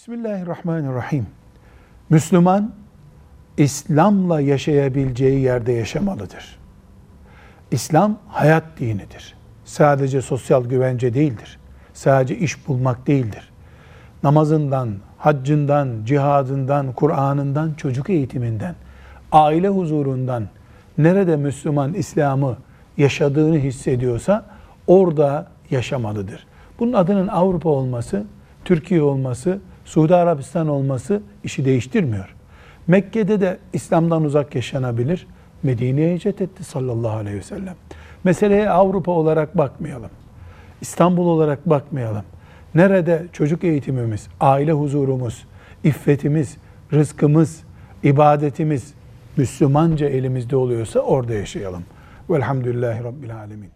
Bismillahirrahmanirrahim. Müslüman İslam'la yaşayabileceği yerde yaşamalıdır. İslam hayat dinidir. Sadece sosyal güvence değildir. Sadece iş bulmak değildir. Namazından, haccından, cihadından, Kur'an'ından, çocuk eğitiminden, aile huzurundan nerede Müslüman İslam'ı yaşadığını hissediyorsa orada yaşamalıdır. Bunun adının Avrupa olması, Türkiye olması, Suudi Arabistan olması işi değiştirmiyor. Mekke'de de İslam'dan uzak yaşanabilir. Medine'ye hicret etti sallallahu aleyhi ve sellem. Meseleye Avrupa olarak bakmayalım. İstanbul olarak bakmayalım. Nerede çocuk eğitimimiz, aile huzurumuz, iffetimiz, rızkımız, ibadetimiz Müslümanca elimizde oluyorsa orada yaşayalım. Velhamdülillahi Rabbil Alemin.